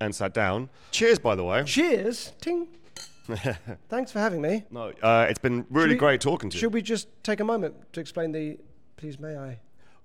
and sat down. Cheers, by the way. Cheers, ting. <laughs> Thanks for having me. No, uh, it's been really we- great talking to you. Should we just take a moment to explain the? Please, may I?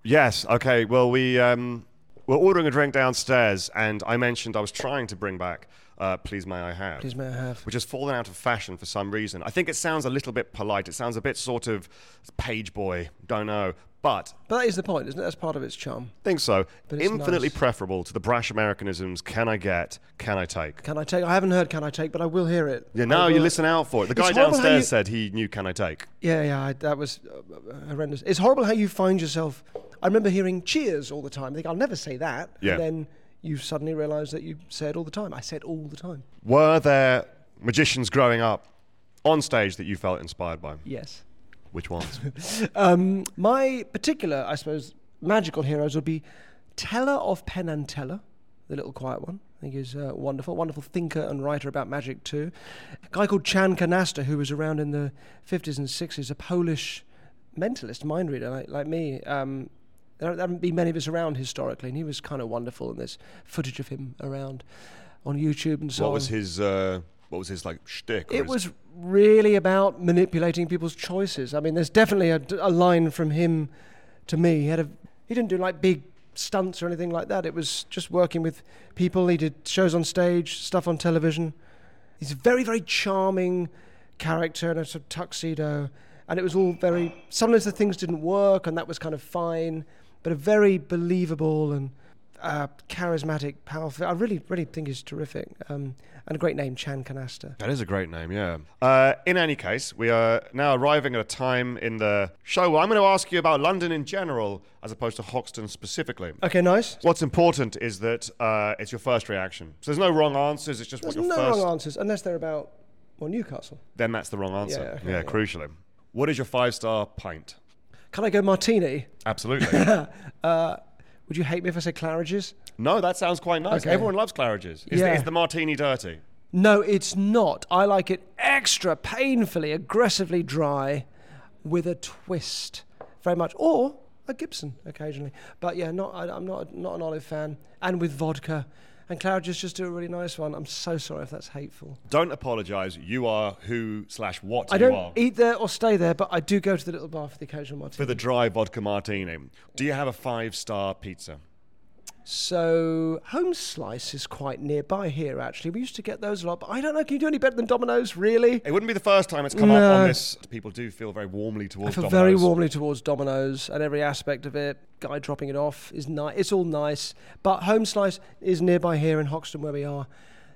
Yes. Okay. Well, we um, we're ordering a drink downstairs, and I mentioned I was trying to bring back uh, "Please May I Have," Please may I have? which has fallen out of fashion for some reason. I think it sounds a little bit polite. It sounds a bit sort of page boy. Don't know, but But that is the point, isn't it? That's part of its charm. think so. But it's Infinitely nice. preferable to the brash Americanisms. Can I get? Can I take? Can I take? I haven't heard Can I take, but I will hear it. Yeah. I Now you will- listen out for it. The It's guy horrible how downstairs you- said he knew. Can I take? Yeah, yeah, I, that was uh, horrendous. It's horrible how you find yourself. I remember hearing cheers all the time. I think I'll never say that. Yeah. And then you suddenly realise that you say it all the time. I say it all the time. Were there magicians growing up on stage that you felt inspired by? Yes. Which ones? <laughs> Um, my particular, I suppose, magical heroes would be Teller of Penn and Teller, the little quiet one. I think he's uh, wonderful, wonderful thinker and writer about magic too. A guy called Chan Canasta, who was around in the 50s and 60s, a Polish mentalist, mind reader like, like me. Um, there haven't been many of us around historically, and he was kind of wonderful. And there's footage of him around on YouTube and so what on. was his? Uh, what was his like shtick? It was really about manipulating people's choices. I mean, there's definitely a, a line from him to me. He had a he didn't do like big stunts or anything like that. It was just working with people. He did shows on stage, stuff on television. He's a very very charming character in a sort of tuxedo, and it was all very. Sometimes the things didn't work, and that was kind of fine, but a very believable and uh, charismatic, powerful. I really really think he's terrific. Um, and a great name, Chan Canasta. That is a great name, yeah. Uh, in any case, we are now arriving at a time in the show where I'm going to ask you about London in general as opposed to Hoxton specifically. Okay, nice. What's important is that uh, it's your first reaction. So there's no wrong answers, it's just There's what no your first. wrong answers unless they're about well Newcastle. Then that's the wrong answer. Yeah, okay, yeah, yeah. crucially. What is your five star pint? Can I go martini? Absolutely. <laughs> Uh, would you hate me if I said Claridge's? no, that sounds quite nice. Okay. Everyone loves Claridge's. Is, Yeah. the, is the martini dirty? No, it's not. I like it extra painfully, aggressively dry, with a twist, very much, or a Gibson occasionally. But yeah, not. I, I'm not not an olive fan, and with vodka. And Claridge's just do a really nice one. I'm so sorry if that's hateful. Don't apologise. You are who slash what I you don't are. eat there or stay there, but I do go to the little bar for the occasional martini. For the dry vodka martini. Do you have a five star pizza? So Home Slice is quite nearby here. Actually, we used to get those a lot. But I don't know. Can you do any better than Domino's? Really? It wouldn't be the first time it's come up on this. People do feel very warmly towards. I feel Domino's. very warmly towards Domino's and every aspect of it. Guy dropping it off is nice. It's all nice. But Home Slice is nearby here in Hoxton where we are.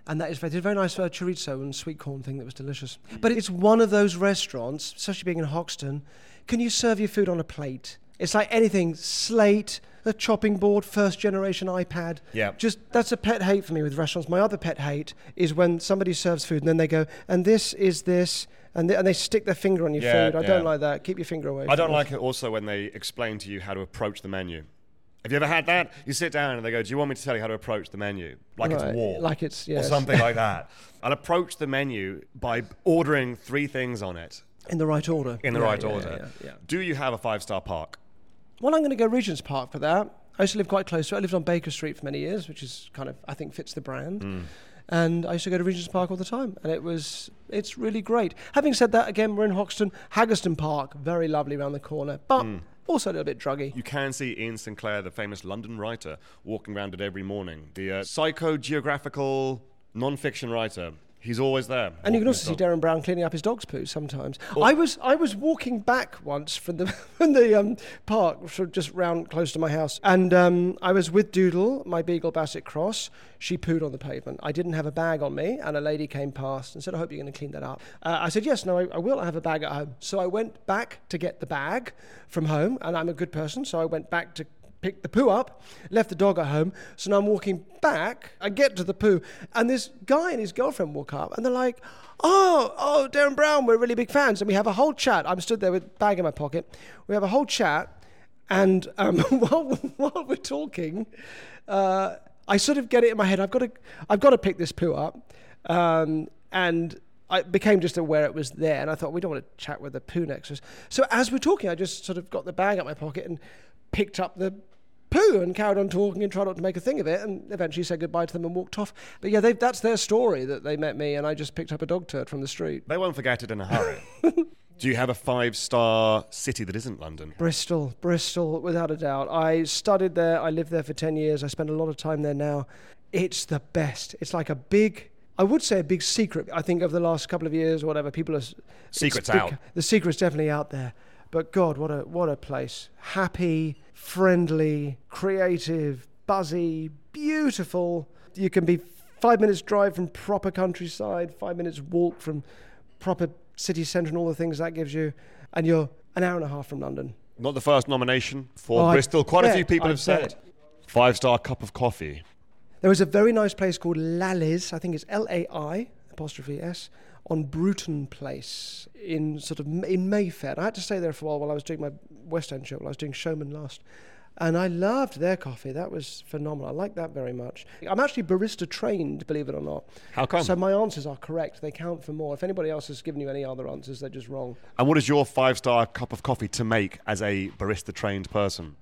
And that is very, they did a very nice uh, chorizo and sweet corn thing that was delicious. But it's one of those restaurants, especially being in Hoxton, can you serve your food on a plate? It's like anything, slate, a chopping board, first generation iPad. Yeah. Just that's a pet hate for me with restaurants. My other pet hate is when somebody serves food and then they go, and this is this, and they, and they stick their finger on your Yeah, food. I yeah. don't like that. Keep your finger away. I don't like it also when they explain to you how to approach the menu. Have you ever had that? You sit down and they go, Do you want me to tell you how to approach the menu? Like it's Right, war. Like it's or something like <laughs> that. I'll approach the menu by ordering three things on it in the right order. in the Yeah, right yeah, order. Yeah, yeah. Do you have a five star park? Well, I'm going to go Regent's Park for that. I used to live quite close to it. I lived on Baker Street for many years, which is kind of I think fits the brand. Hmm. And I used to go to Regent's Park all the time, and it was it's really great. Having said that, again we're in Hoxton, Haggerston Park, very lovely around the corner, but Hmm. also a little bit druggy. You can see Iain Sinclair, the famous London writer, walking around it every morning. The uh, psycho-geographical non-fiction writer. He's always there. And you can also see. Derren Brown cleaning up his dog's poo sometimes. I was I was walking back once from the <laughs> from the um, park, sort of just round close to my house, and um, I was with Doodle, my beagle Basset Cross. She pooed on the pavement. I didn't have a bag on me, and a lady came past and said, "I hope you're going to clean that up." Uh, I said, "Yes, no, I, I will. I have a bag at home." So I went back to get the bag from home, and I'm a good person, so I went back to picked the poo up, left the dog at home. So now I'm walking back. I get to the poo, and this guy and his girlfriend walk up, and they're like, "Oh, oh, Derren Brown, we're really big fans." And we have a whole chat. I'm stood there with bag in my pocket. We have a whole chat, and um, <laughs> while, while we're talking, uh, I sort of get it in my head. I've got to, I've got to pick this poo up, um, and. I became just aware it was there, and I thought we don't want to chat with the poo next to us. So as we're talking, I just sort of got the bag out my pocket and picked up the poo and carried on talking and tried not to make a thing of it, and eventually said goodbye to them and walked off. But yeah, that's their story that they met me, and I just picked up a dog turd from the street. They won't forget it in a hurry. <laughs> Do you have a five star city that isn't London? Bristol, Bristol, without a doubt. I studied there. I lived there for 10 years. I spend a lot of time there now. It's the best. It's like a big, I would say a big secret. I think over the last couple of years or whatever, people are. Secret's big- out. The secret's definitely out there. But God, what a what a place! Happy, friendly, creative, buzzy, beautiful. You can be five minutes drive from proper countryside, five minutes walk from proper city centre, and all the things that gives you, and you're an hour and a half from London. Not the first nomination for Oh, Bristol. Quite a few people I have said. Five star cup of coffee. There is a very nice place called Lally's. I think it's L A I apostrophe S on Bruton Place in sort of in Mayfair. I had to stay there for a while while I was doing my West End show. While I was doing Showman last. And I loved their coffee. That was phenomenal. I like that very much. I'm actually barista trained, believe it or not. How come? So my answers are correct. They count for more. If anybody else has given you any other answers, they're just wrong. and what is your five star cup of coffee to make as a barista trained person?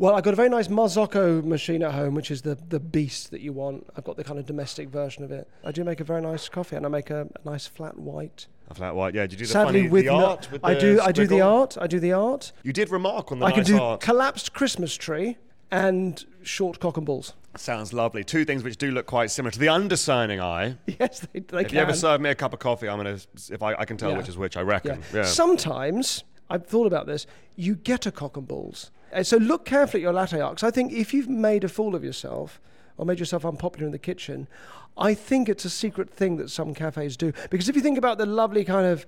Well, I've got a very nice Marzocco machine at home, which is the, the beast that you want. I've got the kind of domestic version of it. I do make a very nice coffee, and I make a, a nice flat white. A flat white. Yeah, Do you do the Sadly, funny with the no- art? With I do I do the art. I do the art. You did remark on the I nice can do art. collapsed Christmas tree and short cock and balls. Sounds lovely. Two things which do look quite similar to the undersigning eye. <laughs> Yes, they, they If can. you ever serve me a cup of coffee, I'm gonna. If I, I can tell Yeah. which is which, I reckon. Yeah. Sometimes I've thought about this. You get a cock and balls, Uh, so look carefully at your latte art. 'cause I think if you've made a fool of yourself or made yourself unpopular in the kitchen, I think it's a secret thing that some cafes do. Because if you think about the lovely kind of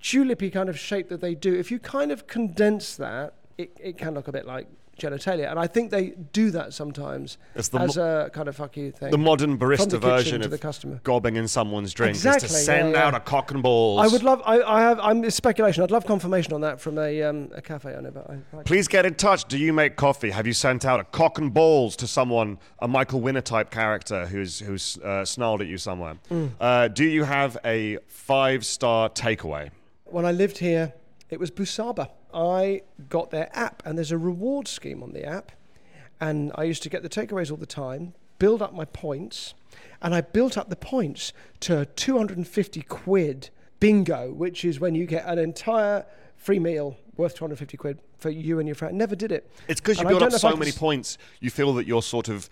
tulipy kind of shape that they do, if you kind of condense that, it, it can look a bit like genitalia. And I think they do that sometimes as a kind of fuck you thing. the modern barista the version of the customer. gobbing in someone's drink Exactly, is to yeah, send yeah. out a cock and balls. I would love. I, I have. I'm it's speculation. I'd love confirmation on that from a um, a cafe owner. But I, I, Please get in touch. Do you make coffee? Have you sent out a cock and balls to someone, a Michael Winner type character who's who's uh, snarled at you somewhere? Mm. Uh, do you have a five star takeaway? when I lived here, it was Busaba. I got their app, and there's a reward scheme on the app, and I used to get the takeaways all the time, build up my points, and I built up the points to 250 quid bingo, which is when you get an entire free meal worth 250 quid for you and your friend. Never did it. It's because you And build up know if I so many s- points, you feel that you're sort of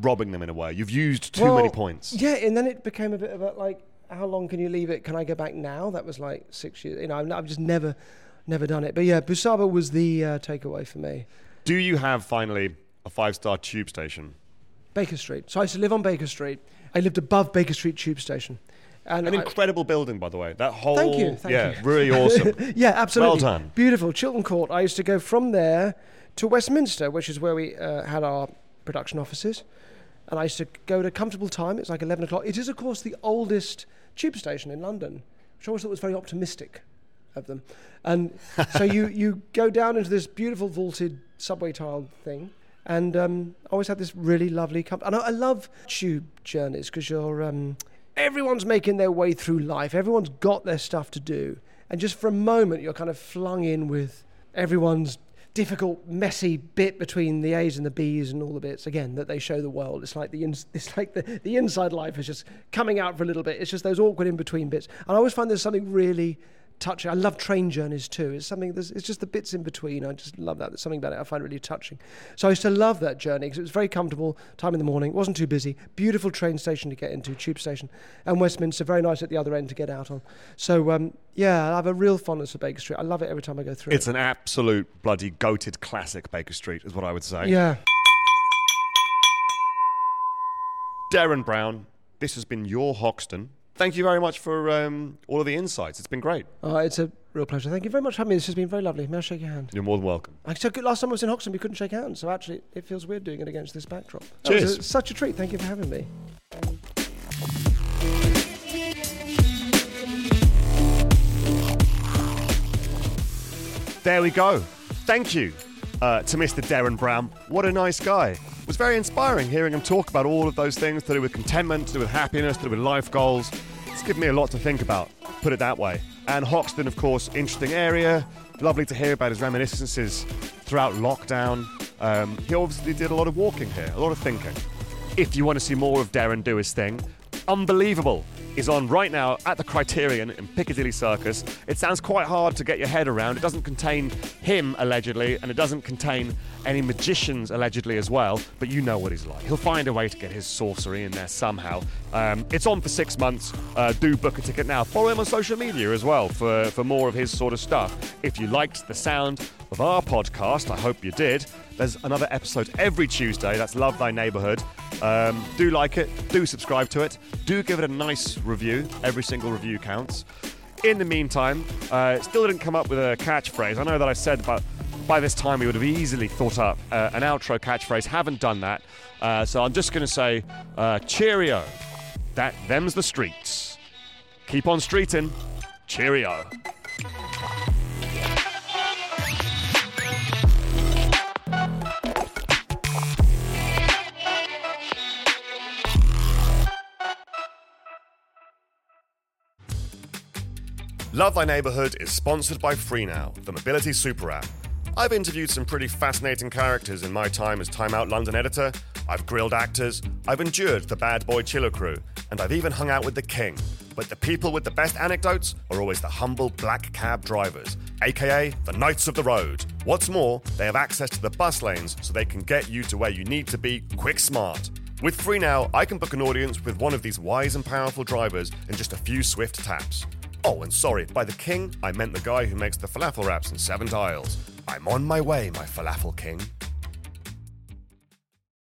robbing them in a way. You've used too Well, many points. Yeah, and then it became a bit of a like, how long can you leave it? Can I go back now? That was like six years. You know, I've, I've just never, never done it. But yeah, Busaba was the uh, takeaway for me. Do you have finally a five star tube station? Baker Street. So I used to live on Baker Street. I lived above Baker Street Tube Station. And An I- incredible building, by the way. That whole Thank you, thank yeah, you. really <laughs> awesome. yeah, absolutely. Well done. Beautiful. Chiltern Court. I used to go from there to Westminster, which is where we uh, had our production offices. And I used to go at a comfortable time. It's like 11 o'clock. It is, of course, the oldest tube station in London, which I always thought was very optimistic of them. And so you, you go down into this beautiful vaulted subway tile thing. And um, I always had this really lovely comfort. And I, I love tube journeys because you're um, everyone's making their way through life. Everyone's got their stuff to do, and just for a moment, you're kind of flung in with everyone's difficult, messy bit between the A's and the B's and all the bits again that they show the world. It's like the <laughs> it's like the, the inside life is just coming out for a little bit. It's just those awkward in between bits, and I always find there's something really touching. I love train journeys too. It's something. There's, it's just the bits in between. I just love that. There's something about it I find really touching. So I used to love that journey because it was very comfortable. Time in the morning, wasn't too busy. Beautiful train station to get into, tube station, and Westminster very nice at the other end to get out on. So um, yeah, I have a real fondness for Baker Street. I love it every time I go through. it's it. an absolute bloody goated classic, Baker Street, is what I would say. yeah. Derren Brown, this has been your Hoxton. Thank you very much for um, all of the insights. It's been great. Oh, it's a real pleasure. Thank you very much for having me. This has been very lovely. May I shake your hand? You're more than welcome. I took it last time I was in Hoxton. We couldn't shake hands, so actually it feels weird doing it against this backdrop. That Cheers. a- such a treat. Thank you for having me. There we go. Thank you uh, to Mr. Derren Brown. What a nice guy. It was very inspiring hearing him talk about all of those things to do with contentment, to do with happiness, to do with life goals. It's given me a lot to think about, put it that way. And Hoxton, of course, interesting area. Lovely to hear about his reminiscences throughout lockdown. Um, he obviously did a lot of walking here, a lot of thinking. If you want to see more of Derren do his thing, unbelievable. is on right now at the Criterion in Piccadilly Circus. It sounds quite hard to get your head around. It doesn't contain him, allegedly, and it doesn't contain any magicians, allegedly, as well, but you know what he's like. He'll find a way to get his sorcery in there somehow. Um, it's on for six months. Uh, do book a ticket now. Follow him on social media as well for, for more of his sort of stuff. If you liked the sound of our podcast, I hope you did. There's another episode every Tuesday. That's Love Thy Neighborhood. Um, do like it, do subscribe to it, do give it a nice review. Every single review counts. In the meantime, uh, still didn't come up with a catchphrase. I know that I said about by this time we would have easily thought up uh, an outro catchphrase. Haven't done that, uh, so I'm just going to say uh, cheerio. That them's the streets. Keep on streeting. Cheerio. Love Thy Neighborhood is sponsored by FreeNow, the mobility super app. I've interviewed some pretty fascinating characters in my time as Time Out London editor. I've grilled actors, I've endured the bad boy chiller crew, and I've even hung out with the king. But the people with the best anecdotes are always the humble black cab drivers, aka the Knights of the Road. What's more, they have access to the bus lanes so they can get you to where you need to be quick smart. With FreeNow, I can book an audience with one of these wise and powerful drivers in just a few swift taps. Oh, and sorry, by the king, I meant the guy who makes the falafel wraps in Seven Dials. I'm on my way, my falafel king.